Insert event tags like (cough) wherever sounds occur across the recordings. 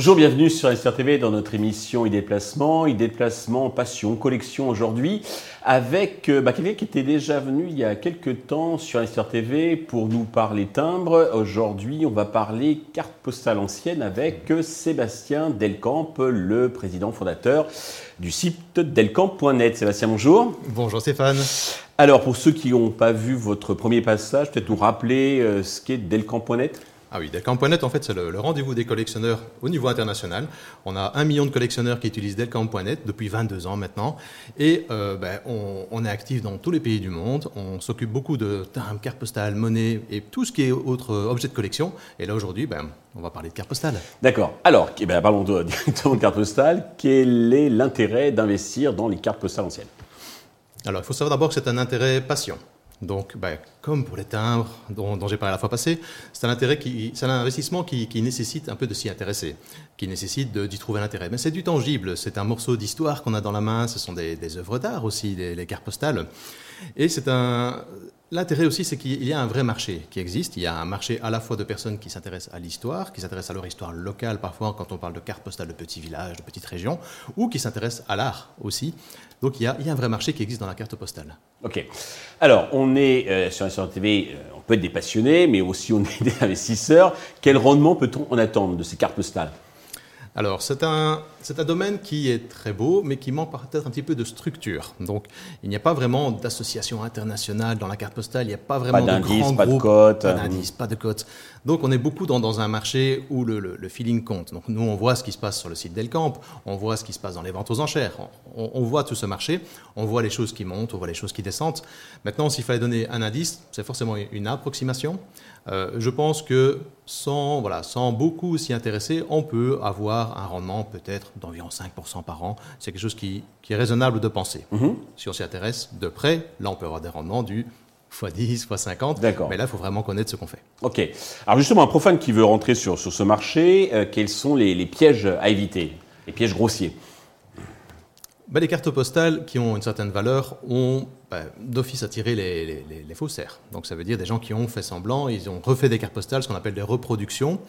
Bonjour, bienvenue sur SR TV dans notre émission e-déplacement, e-déplacement passion, collection aujourd'hui avec euh, bah, quelqu'un qui était déjà venu il y a quelques temps sur SR TV pour nous parler timbre. Aujourd'hui, on va parler carte postale ancienne avec euh, Sébastien Delcamp, le président fondateur du site delcamp.net. Sébastien, bonjour. Bonjour Stéphane. Alors, pour ceux qui n'ont pas vu votre premier passage, peut-être nous rappeler euh, ce qu'est delcamp.net ah oui, Delcamp.net, en fait, c'est le, rendez-vous des collectionneurs au niveau international. On a un million de collectionneurs qui utilisent Delcamp.net depuis 22 ans maintenant. Et euh, ben, on, est actif dans tous les pays du monde. On s'occupe beaucoup de timbres, cartes postales, monnaie et tout ce qui est autre objet de collection. Et là, aujourd'hui, ben, on va parler de cartes postales. D'accord. Alors, eh ben, parlons (laughs) directement de cartes postales. Quel est l'intérêt d'investir dans les cartes postales anciennes? Alors, il faut savoir d'abord que c'est un intérêt patient. Donc, ben, comme pour les timbres dont, j'ai parlé la fois passée, c'est un, intérêt qui, un investissement qui, nécessite un peu de s'y intéresser, qui nécessite d'y trouver l'intérêt. Mais c'est du tangible, c'est un morceau d'histoire qu'on a dans la main, ce sont des, œuvres d'art aussi, les, cartes postales. Et c'est un, L'intérêt aussi, c'est qu'il y a un vrai marché qui existe. Il y a un marché à la fois de personnes qui s'intéressent à l'histoire, qui s'intéressent à leur histoire locale parfois quand on parle de cartes postales de petits villages, de petites régions, ou qui s'intéressent à l'art aussi. Donc il y, a, un vrai marché qui existe dans la carte postale. Ok. Alors on est euh, sur la TV, euh, on peut être des passionnés, mais aussi on est (laughs) des investisseurs. Quel rendement peut-on en attendre de ces cartes postales? Alors, c'est un, c'est un domaine qui est très beau, mais qui manque peut-être un petit peu de structure. Donc, il n'y a pas vraiment d'association internationale dans la carte postale, il n'y a pas vraiment pas de grands pas De cote. Pas d'indice, pas de cote. Donc, on est beaucoup dans, dans un marché où le, le, feeling compte. Donc, nous, on voit ce qui se passe sur le site Delcamp, on voit ce qui se passe dans les ventes aux enchères, on, on voit tout ce marché, on voit les choses qui montent, on voit les choses qui descendent. Maintenant, s'il fallait donner un indice, c'est forcément une approximation. Euh, je pense que sans, voilà, sans beaucoup s'y intéresser, on peut avoir un rendement peut-être d'environ 5% par an. C'est quelque chose qui, est raisonnable de penser. Mhm. Si on s'y intéresse de près, là on peut avoir des rendements du x10, x50. D'accord. Mais là, il faut vraiment connaître ce qu'on fait. Ok. Alors justement, un profane qui veut rentrer sur, sur ce marché, euh, quels sont les pièges à éviter Les pièges grossiers? Bah, les cartes postales qui ont une certaine valeur ont bah, d'office attiré les, les, les, faussaires. Donc ça veut dire des gens qui ont fait semblant, ils ont refait des cartes postales, ce qu'on appelle des reproductions.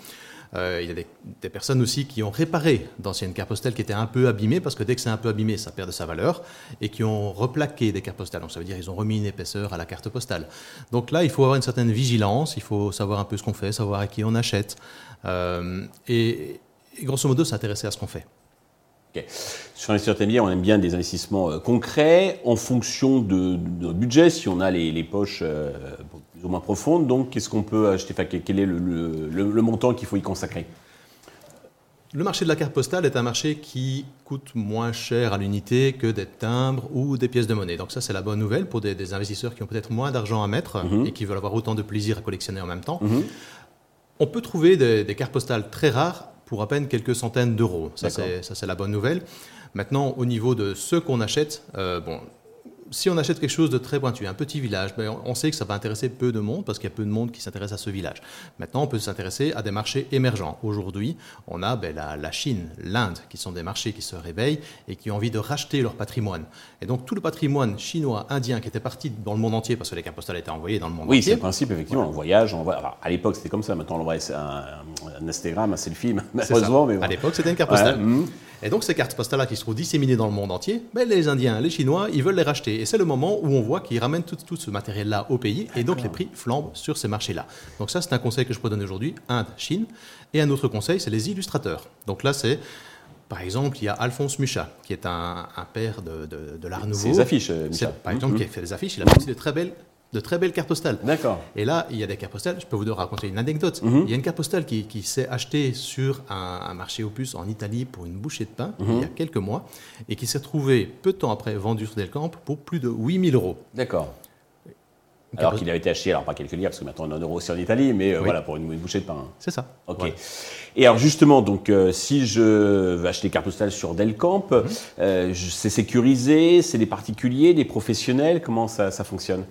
Euh, il y a des, personnes aussi qui ont réparé d'anciennes cartes postales qui étaient un peu abîmées, parce que dès que c'est un peu abîmé, ça perd de sa valeur, et qui ont replaqué des cartes postales. Donc ça veut dire qu'ils ont remis une épaisseur à la carte postale. Donc là, il faut avoir une certaine vigilance, il faut savoir un peu ce qu'on fait, savoir à qui on achète, euh, et, et grosso modo s'intéresser à ce qu'on fait. Sur l'investisseur immobilier, on aime bien des investissements euh, concrets en fonction de, notre budget, si on a les, poches euh, plus ou moins profondes. Donc, qu'est-ce qu'on peut acheter? Quel est le, montant qu'il faut y consacrer? Le marché de la carte postale est un marché qui coûte moins cher à l'unité que des timbres ou des pièces de monnaie. Donc ça, c'est la bonne nouvelle pour des, investisseurs qui ont peut-être moins d'argent à mettre mhm. et qui veulent avoir autant de plaisir à collectionner en même temps. Mhm. On peut trouver des, cartes postales très rares pour à peine quelques centaines d'euros. Ça, c'est la bonne nouvelle. Maintenant, au niveau de ce qu'on achète, euh, bon, si on achète quelque chose de très pointu, un petit village, ben, on sait que ça va intéresser peu de monde parce qu'il y a peu de monde qui s'intéresse à ce village. Maintenant, on peut s'intéresser à des marchés émergents. Aujourd'hui, on a ben, la, Chine, l'Inde, qui sont des marchés qui se réveillent et qui ont envie de racheter leur patrimoine. Et donc, tout le patrimoine chinois, indien, qui était parti dans le monde entier parce que les cartes postales étaient envoyées dans le monde entier. Oui, c'est le principe, effectivement. On voyage, on voit. à l'époque, c'était comme ça. Maintenant, on voit un, un, Instagram, un selfie, malheureusement. Mais À l'époque, c'était une carte postale. Hum. Et donc, ces cartes postales-là qui se trouvent disséminées dans le monde entier, ben, les Indiens, les Chinois, ils veulent les racheter. Et c'est le moment où on voit qu'ils ramènent tout, tout ce matériel-là au pays, et donc les prix flambent sur ces marchés-là. Donc ça, c'est un conseil que je peux donner aujourd'hui, Inde, Chine. Et un autre conseil, c'est les illustrateurs. Donc là, c'est... Par exemple, il y a Alphonse Mucha, qui est un, père de, de, l'art nouveau. Ses affiches, euh, Mucha. Par exemple, qui a fait des affiches. Il a fait de très belles de très belles cartes postales. D'accord. Et là, il y a des cartes postales. Je peux vous raconter une anecdote. Mhm. Il y a une carte postale qui, s'est achetée sur un, marché opus en Italie pour une bouchée de pain mhm. il y a quelques mois et qui s'est retrouvée peu de temps après vendue sur Delcamp pour plus de 8000 euros. D'accord. Alors qu'il avait été acheté, alors pas quelques livres, parce que maintenant on en euros aussi en Italie, mais euh, voilà, pour une, bouchée de pain. C'est ça. Ok. Et alors justement, donc, euh, si je veux acheter carte postale sur Delcamp, mhm. euh, c'est sécurisé, c'est des particuliers, des professionnels, comment ça, ça fonctionne?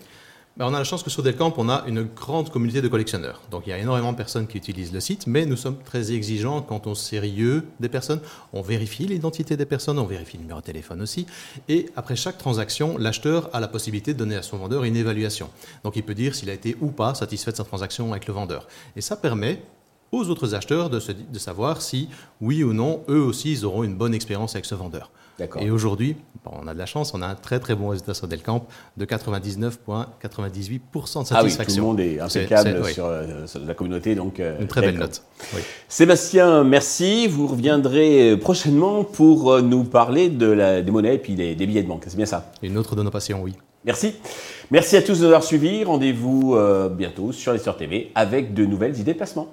On a la chance que sur Delcamp, on a une grande communauté de collectionneurs. Donc il y a énormément de personnes qui utilisent le site, mais nous sommes très exigeants quant au sérieux des personnes. On vérifie l'identité des personnes, on vérifie le numéro de téléphone aussi. Et après chaque transaction, l'acheteur a la possibilité de donner à son vendeur une évaluation. Donc il peut dire s'il a été ou pas satisfait de sa transaction avec le vendeur. Et ça permet aux autres acheteurs de, de savoir si, oui ou non, eux aussi, ils auront une bonne expérience avec ce vendeur. Et aujourd'hui, on a de la chance, on a un très très bon résultat sur Delcamp de 99,98% de satisfaction. Ah oui, tout le monde est impeccable sur, euh, sur, la communauté. Donc, euh, Une très belle note. Sébastien, merci. Vous reviendrez prochainement pour nous parler de la, des monnaies et puis des, billets de banque. C'est bien ça? Une autre de nos passions, oui. Merci. Merci à tous de nous avoir suivis. Rendez-vous euh, bientôt sur les TV avec de nouvelles idées de placement.